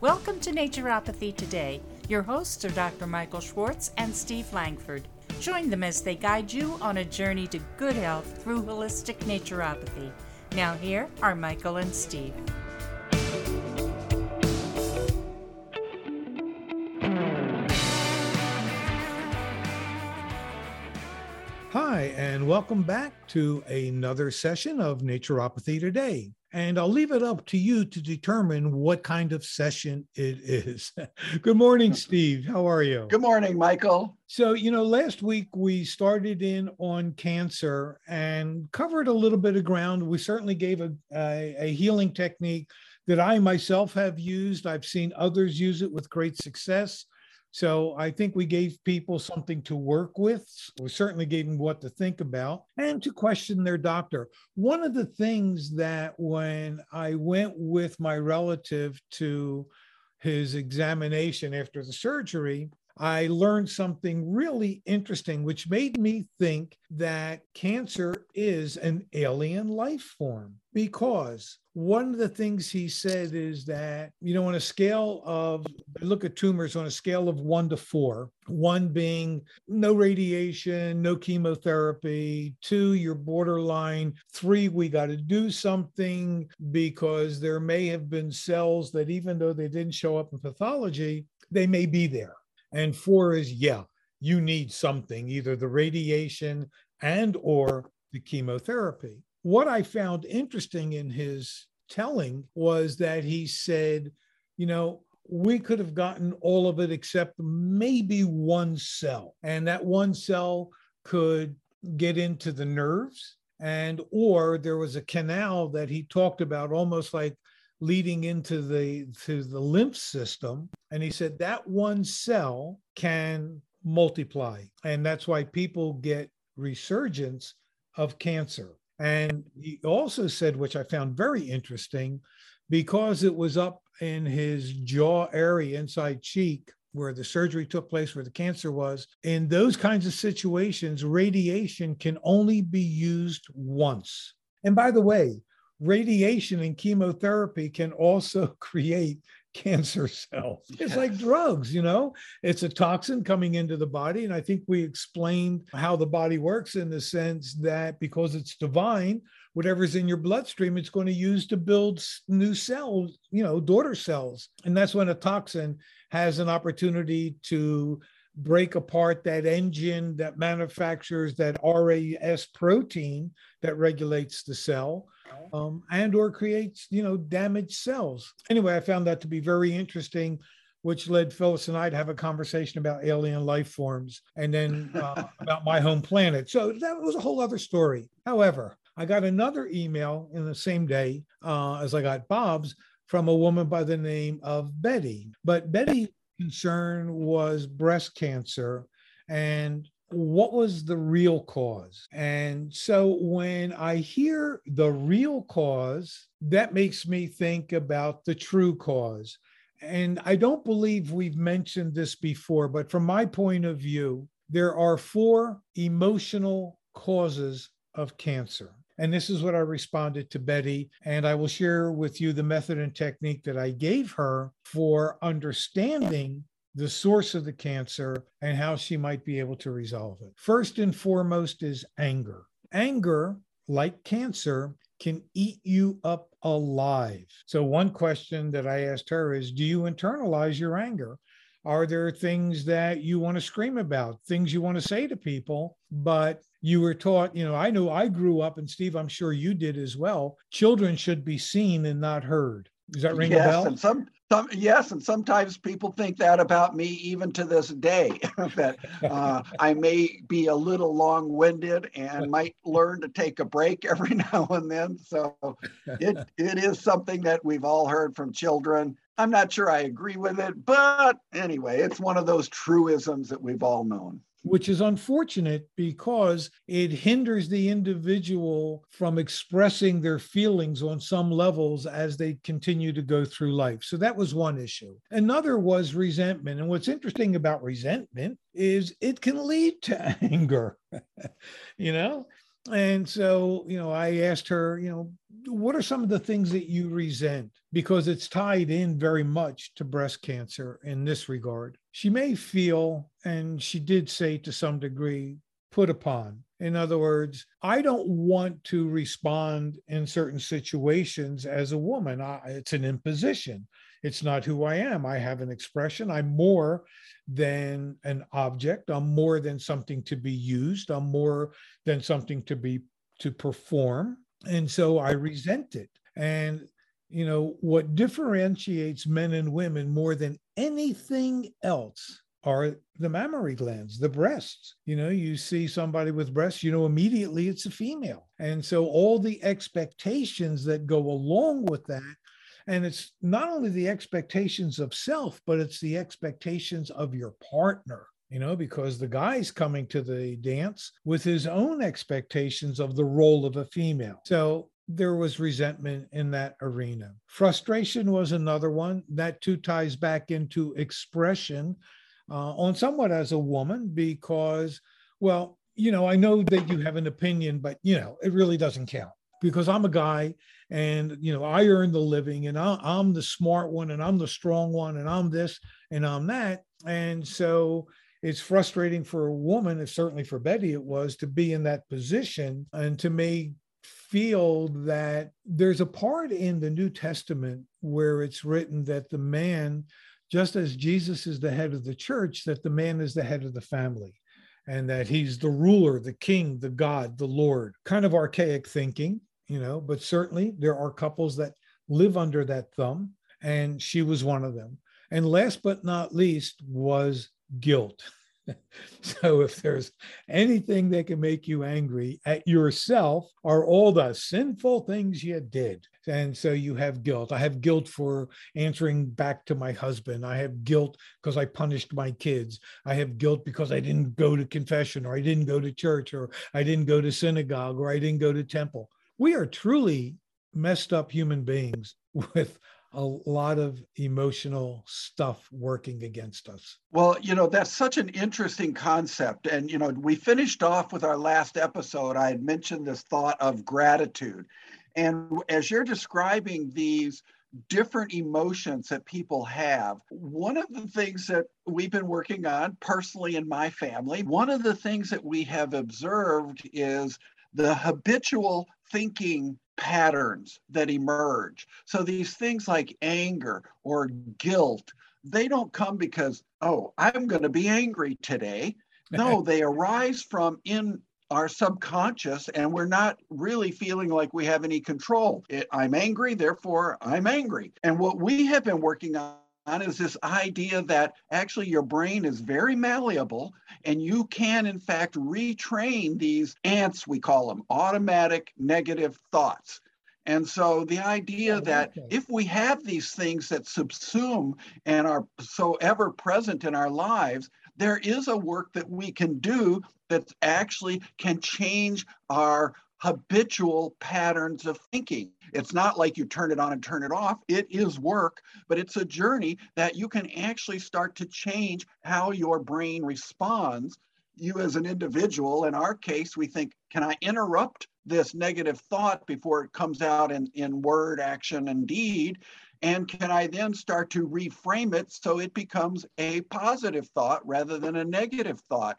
Welcome to Naturopathy Today. Your hosts are Dr. Michael Schwartz and Steve Langford. Join them as they guide you on a journey to good health through holistic naturopathy. Now, here are Michael and Steve. Hi, and welcome back to another session of Naturopathy Today. And I'll leave it up to you to determine what kind of session it is. Good morning, Steve. How are you? Good morning, Michael. So, you know, last week we started in on cancer and covered a little bit of ground. We certainly gave a, a, a healing technique that I myself have used. I've seen others use it with great success. So I think we gave people something to work with. We certainly gave them what to think about and to question their doctor. One of the things that when I went with my relative to his examination after the surgery, I learned something really interesting, which made me think that cancer is an alien life form. Because one of the things he said is that, you know, on a scale of, look at tumors on a scale of one to four, one being no radiation, no chemotherapy, two, you're borderline, three, we got to do something because there may have been cells that, even though they didn't show up in pathology, they may be there. And four is, yeah, you need something, either the radiation and or the chemotherapy. What I found interesting in his telling was that he said, you know, we could have gotten all of it except maybe one cell. And that one cell could get into the nerves and or there was a canal that he talked about almost like leading into the to the lymph system and he said that one cell can multiply and that's why people get resurgence of cancer and he also said which i found very interesting because it was up in his jaw area inside cheek where the surgery took place where the cancer was in those kinds of situations radiation can only be used once. And by the way radiation and chemotherapy can also create cancer cells. It's like drugs, you know, it's a toxin coming into the body. And I think we explained how the body works in the sense that because it's divine, whatever's in your bloodstream, it's going to use to build new cells, you know, daughter cells. And that's when a toxin has an opportunity to break apart that engine that manufactures that RAS protein that regulates the cell um, and or creates you know damaged cells. Anyway i found that to be very interesting which led phyllis and i to have a conversation about alien life forms and then uh, about my home planet. So that was a whole other story. However i got another email in the same day uh, as i got bob's from a woman by the name of betty. But betty's concern was breast cancer and what was the real cause? And so when I hear the real cause, that makes me think about the true cause. And I don't believe we've mentioned this before, but from my point of view, there are four emotional causes of cancer. And this is what I responded to Betty. And I will share with you the method and technique that I gave her for understanding the source of the cancer, and how she might be able to resolve it. First and foremost is anger. Anger, like cancer, can eat you up alive. So, one question that I asked her is Do you internalize your anger? Are there things that you want to scream about, things you want to say to people, but you were taught, you know, I know I grew up, and Steve, I'm sure you did as well. Children should be seen and not heard. Does that ring yes, a bell? And some, some, yes, and sometimes people think that about me even to this day. that uh, I may be a little long-winded and might learn to take a break every now and then. So it it is something that we've all heard from children. I'm not sure I agree with it, but anyway, it's one of those truisms that we've all known which is unfortunate because it hinders the individual from expressing their feelings on some levels as they continue to go through life. So that was one issue. Another was resentment. And what's interesting about resentment is it can lead to anger. you know, And so, you know, I asked her, you know, what are some of the things that you resent? Because it's tied in very much to breast cancer in this regard. She may feel, and she did say to some degree, put upon. In other words, I don't want to respond in certain situations as a woman. I, it's an imposition. It's not who I am. I have an expression. I'm more than an object. I'm more than something to be used. I'm more than something to be to perform. And so I resent it. And you know what differentiates men and women more than anything else are the mammary glands, the breasts. You know, you see somebody with breasts, you know, immediately it's a female. And so all the expectations that go along with that and it's not only the expectations of self, but it's the expectations of your partner, you know, because the guy's coming to the dance with his own expectations of the role of a female. So there was resentment in that arena. Frustration was another one. That too ties back into expression uh, on somewhat as a woman because, well, you know, I know that you have an opinion, but, you know, it really doesn't count because I'm a guy and you know i earn the living and i'm the smart one and i'm the strong one and i'm this and i'm that. And so it's frustrating for a woman it's certainly for betty it was to be in that position and to make feel that there's a part in the new testament where it's written that the man just as jesus is the head of the church that the man is the head of the family and that he's the ruler the king the god the lord. Kind of archaic thinking you know, but certainly there are couples that live under that thumb, and she was one of them. And last but not least was guilt. so if there's anything that can make you angry at yourself are all the sinful things you did. And so you have guilt. I have guilt for answering back to my husband. I have guilt because i punished my kids. I have guilt because i didn't go to confession or i didn't go to church or i didn't go to synagogue or i didn't go to temple we are truly messed up human beings with a lot of emotional stuff working against us. Well, you know, that's such an interesting concept. And, you know, we finished off with our last episode. I had mentioned this thought of gratitude. And as you're describing these different emotions that people have, one of the things that we've been working on personally in my family, one of the things that we have observed is the habitual thinking patterns that emerge. So these things like anger or guilt, they don't come because, oh, I'm going to be angry today. No, they arise from in our subconscious and we're not really feeling like we have any control. It, I'm angry, therefore I'm angry. And what we have been working on on is this idea that actually your brain is very malleable and you can, in fact, retrain these ants, we call them automatic negative thoughts. And so the idea oh, that if we have these things that subsume and are so ever present in our lives, there is a work that we can do that actually can change our habitual patterns of thinking. It's not like you turn it on and turn it off. It is work, but it's a journey that you can actually start to change how your brain responds. You, as an individual, in our case, we think, can I interrupt this negative thought before it comes out in, in word, action, and deed? And can I then start to reframe it so it becomes a positive thought rather than a negative thought?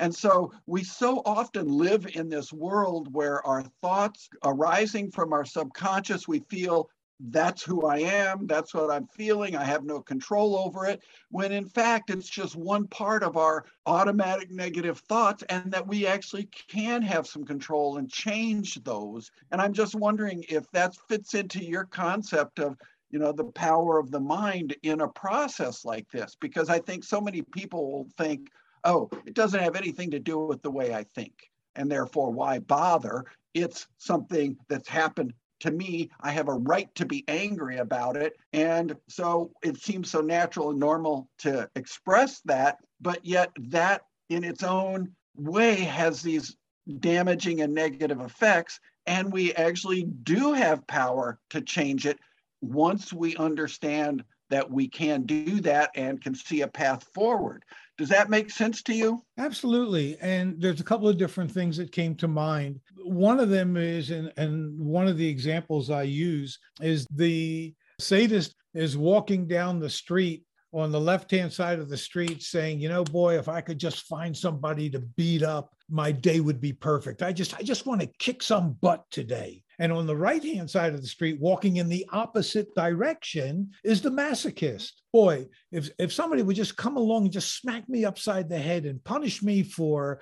And so we so often live in this world where our thoughts arising from our subconscious, we feel that's who I am, that's what I'm feeling, I have no control over it, when in fact it's just one part of our automatic negative thoughts, and that we actually can have some control and change those. And I'm just wondering if that fits into your concept of you know the power of the mind in a process like this because i think so many people will think oh, it doesn't have anything to do with the way I think. And therefore, why bother? It's something that's happened to me. I have a right to be angry about it. And so it seems so natural and normal to express that. But yet, that in its own way has these damaging and negative effects. And we actually do have power to change it once we understand that we can do that and can see a path forward. Does that make sense to you? Absolutely. And there's a couple of different things that came to mind. One of them is, and, and one of the examples I use is the sadist is walking down the street on the left hand side of the street saying, you know, boy, if I could just find somebody to beat up, my day would be perfect. I just, I just want to kick some butt today. And on the right hand side of the street, walking in the opposite direction, is the masochist. Boy, if, if somebody would just come along and just smack me upside the head and punish me for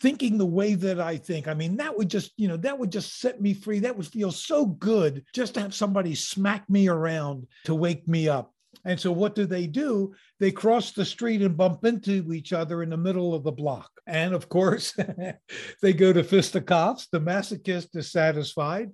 thinking the way that I think, I mean, that would just, you know, that would just set me free. That would feel so good just to have somebody smack me around to wake me up. And so what do they do? They cross the street and bump into each other in the middle of the block. And of course, they go to fisticuffs. The masochist is satisfied.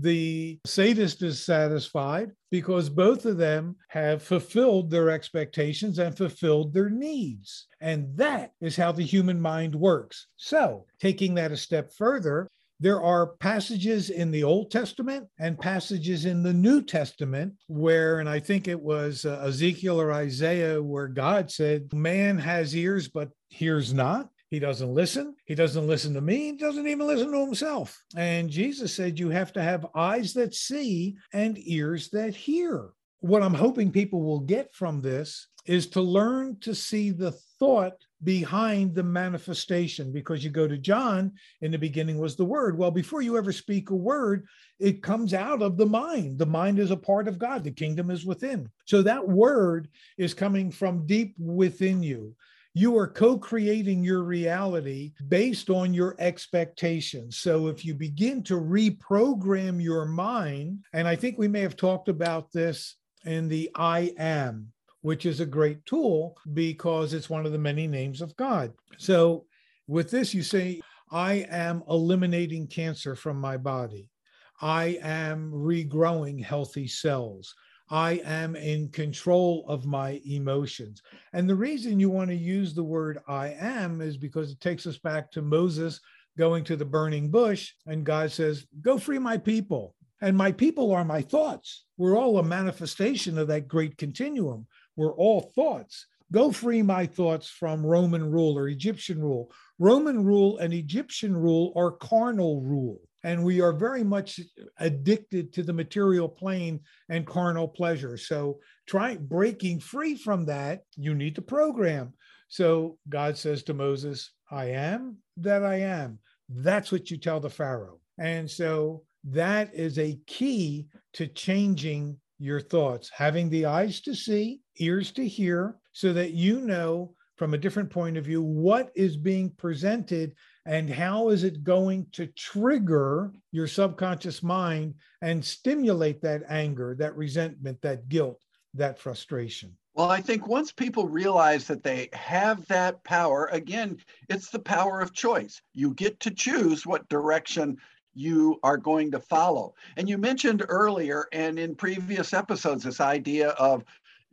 The sadist is satisfied because both of them have fulfilled their expectations and fulfilled their needs. And that is how the human mind works. So, taking that a step further, there are passages in the Old Testament and passages in the New Testament where, and I think it was uh, Ezekiel or Isaiah, where God said, Man has ears, but hears not. He doesn't listen. He doesn't listen to me. He doesn't even listen to himself. And Jesus said, You have to have eyes that see and ears that hear. What I'm hoping people will get from this is to learn to see the thought behind the manifestation because you go to John, in the beginning was the word. Well, before you ever speak a word, it comes out of the mind. The mind is a part of God, the kingdom is within. So that word is coming from deep within you. You are co creating your reality based on your expectations. So if you begin to reprogram your mind, and I think we may have talked about this in the I am which is a great tool because it's one of the many names of God. So with this, you say, I am eliminating cancer from my body. I am regrowing healthy cells. I am in control of my emotions. And the reason you want to use the word I am is because it takes us back to Moses going to the burning bush, and God says, Go free my people. And my people are my thoughts. We're all a manifestation of that great continuum were all thoughts. Go free my thoughts from Roman rule or Egyptian rule. Roman rule and Egyptian rule are carnal rule. And we are very much addicted to the material plane and carnal pleasure. So, try breaking free from that, you need to program. So, God says to Moses, I am that I am. That's what you tell the Pharaoh. And so, that is a key to changing your thoughts, having the eyes to see, ears to hear, so that you know from a different point of view what is being presented and how is it going to trigger your subconscious mind and stimulate that anger, that resentment, that guilt, that frustration. Well, I think once people realize that they have that power, again, it's the power of choice. You get to choose what direction you are going to follow. And you mentioned earlier and in previous episodes this idea of,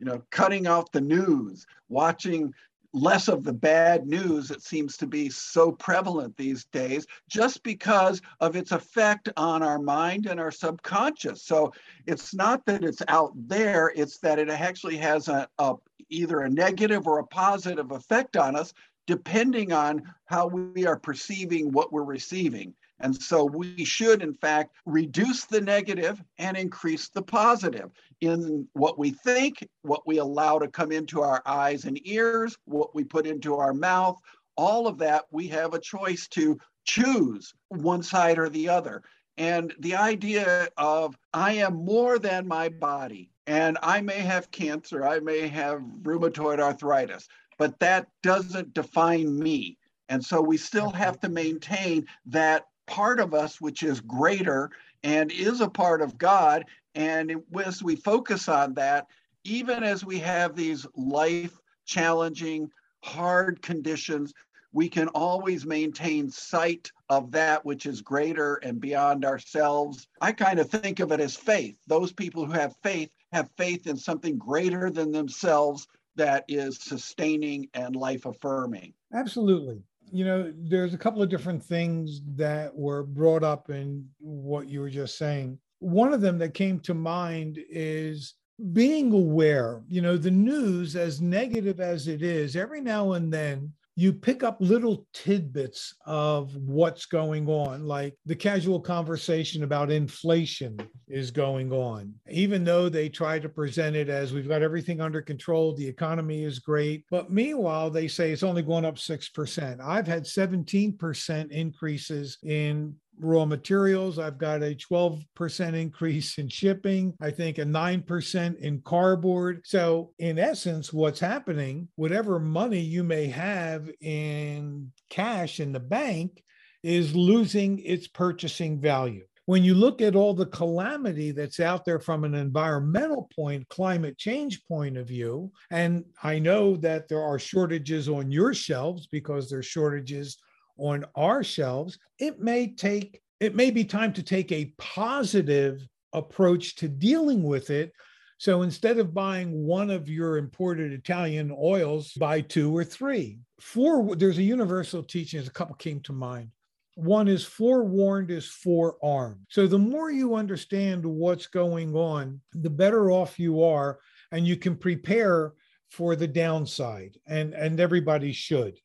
you know, cutting off the news, watching less of the bad news that seems to be so prevalent these days just because of its effect on our mind and our subconscious. So it's not that it's out there, it's that it actually has a, a either a negative or a positive effect on us depending on how we are perceiving what we're receiving. And so we should, in fact, reduce the negative and increase the positive in what we think, what we allow to come into our eyes and ears, what we put into our mouth. All of that, we have a choice to choose one side or the other. And the idea of I am more than my body, and I may have cancer, I may have rheumatoid arthritis, but that doesn't define me. And so we still have to maintain that part of us which is greater and is a part of God. And as we focus on that, even as we have these life challenging, hard conditions, we can always maintain sight of that which is greater and beyond ourselves. I kind of think of it as faith. Those people who have faith have faith in something greater than themselves that is sustaining and life affirming. Absolutely you know, there's a couple of different things that were brought up in what you were just saying. One of them that came to mind is being aware, you know, the news, as negative as it is, every now and then you pick up little tidbits of what's going on, like the casual conversation about inflation is going on. Even though they try to present it as we've got everything under control, the economy is great. But meanwhile, they say it's only going up 6%. I've had 17% increases in raw materials. I've got a 12% increase in shipping, I think a 9% in cardboard. So, in essence, what's happening, whatever money you may have in cash in the bank is losing its purchasing value. When you look at all the calamity that's out there from an environmental point, climate change point of view, and I know that there are shortages on your shelves because there's shortages on our shelves, it may take, it may be time to take a positive approach to dealing with it. So instead of buying one of your imported Italian oils, buy two or three. Four, there's a universal teaching, as a couple came to mind. One is forewarned is forearmed. So the more you understand what's going on, the better off you are, and you can prepare for the downside. And, and everybody should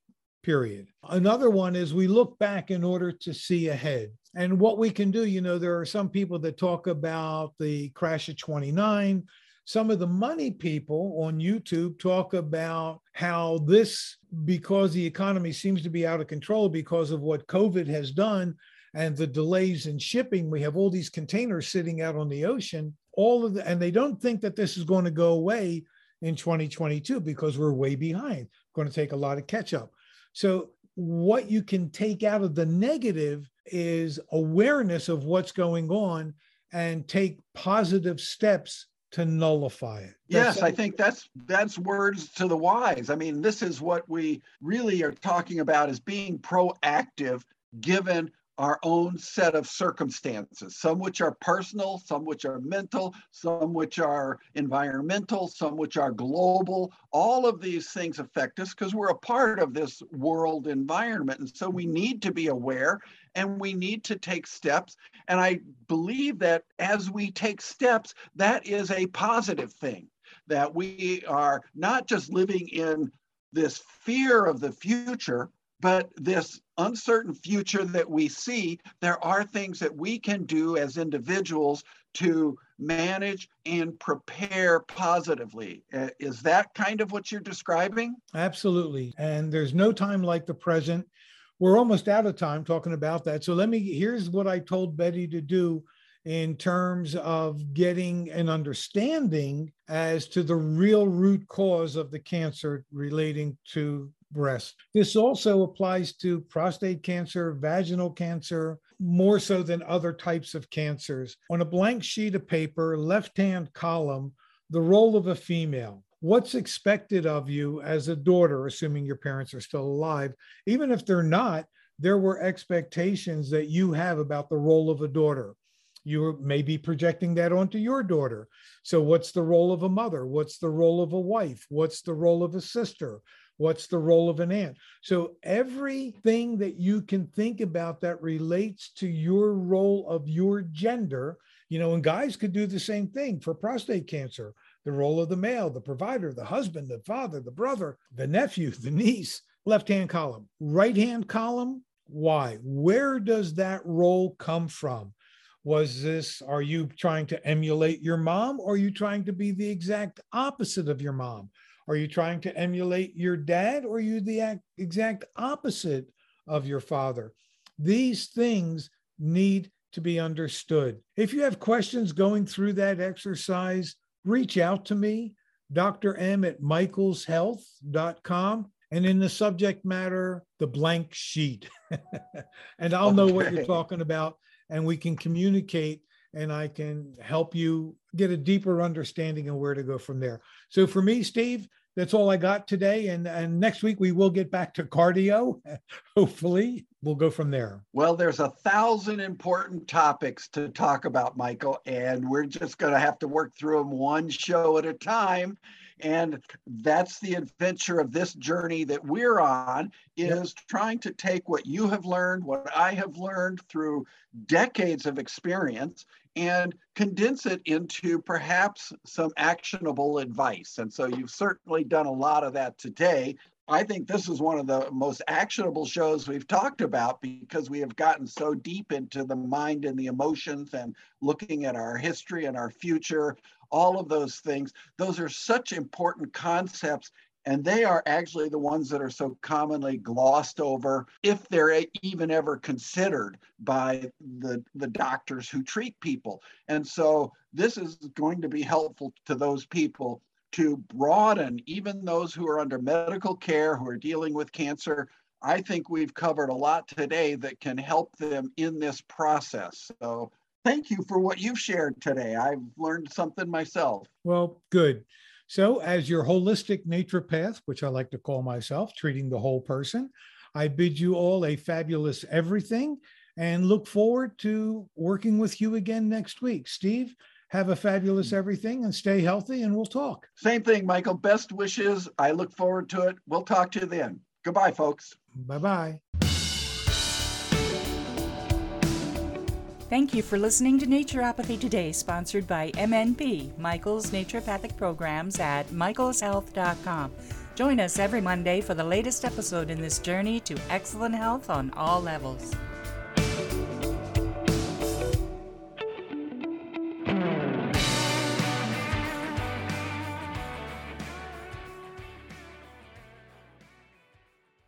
period. Another one is we look back in order to see ahead. And what we can do, you know, there are some people that talk about the crash of 29. Some of the money people on YouTube talk about how this, because the economy seems to be out of control because of what COVID has done and the delays in shipping, we have all these containers sitting out on the ocean. All of the, and they don't think that this is going to go away in 2022 because we're way behind. Going to take a lot of catch up. So, what you can take out of the negative is awareness of what's going on and take positive steps to nullify it. That's yes, I think that's that's words to the wise. I mean, this is what we really are talking about is being proactive given our own set of circumstances, some which are personal, some which are mental, some which are environmental, some which are global. All of these things affect us because we're a part of this world environment. And so we need to be aware and we need to take steps. And I believe that as we take steps, that is a positive thing, that we are not just living in this fear of the future, but this uncertain future that we see, there are things that we can do as individuals to manage and prepare positively. Uh, is that kind of what you're describing? Absolutely. And there's no time like the present. We're almost out of time talking about that. So let me, here's what I told Betty to do in terms of getting an understanding as to the real root cause of the cancer relating to breast. This also applies to prostate cancer, vaginal cancer, more so than other types of cancers. On a blank sheet of paper, left hand column, the role of a female. What's expected of you as a daughter, assuming your parents are still alive? Even if they're not, there were expectations that you have about the role of a daughter. You may be projecting that onto your daughter. So, what's the role of a mother? What's the role of a wife? What's the role of a sister? What's the role of an aunt? So everything that you can think about that relates to your role of your gender, you know, and guys could do the same thing for prostate cancer. The role of the male, the provider, the husband, the father, the brother, the nephew, the niece, left hand column, right hand column. Why? Where does that role come from? Was this, are you trying to emulate your mom or are you trying to be the exact opposite of your mom? Are you trying to emulate your dad or are you the exact opposite of your father? These things need to be understood. If you have questions going through that exercise, reach out to me, Dr. M at michaelshealth.com, and in the subject matter, the blank sheet. and I'll know what you're talking about, and we can communicate and I can help you get a deeper understanding of where to go from there. So for me, Steve, that's all I got today. And, and next week we will get back to cardio. Hopefully, we'll go from there. Well, there's a thousand important topics to talk about, Michael, and we're just going to have to work through them one show at a time. And that's the adventure of this journey that we're on is yep. trying to take what you have learned, what I have learned through decades of experience and condense it into perhaps some actionable advice. And so you've certainly done a lot of that today. I think this is one of the most actionable shows we've talked about because we have gotten so deep into the mind and the emotions and looking at our history and our future, all of those things. Those are such important concepts and they are actually the ones that are so commonly glossed over if they're even ever considered by the, the doctors who treat people. And so this is going to be helpful to those people to broaden even those who are under medical care, who are dealing with cancer. I think we've covered a lot today that can help them in this process. So thank you for what you've shared today. I've learned something myself. Well, good. So, as your holistic naturopath, which I like to call myself, treating the whole person, I bid you all a fabulous everything and look forward to working with you again next week. Steve, have a fabulous mm. everything and stay healthy, and we'll talk. Same thing, Michael. Best wishes. I look forward to it. We'll talk to you then. Goodbye, folks. Bye bye. Thank you for listening to Naturopathy Today, sponsored by MNP, Michael's Naturopathic Programs at michaelshealth.com. Join us every Monday for the latest episode in this journey to excellent health on all levels.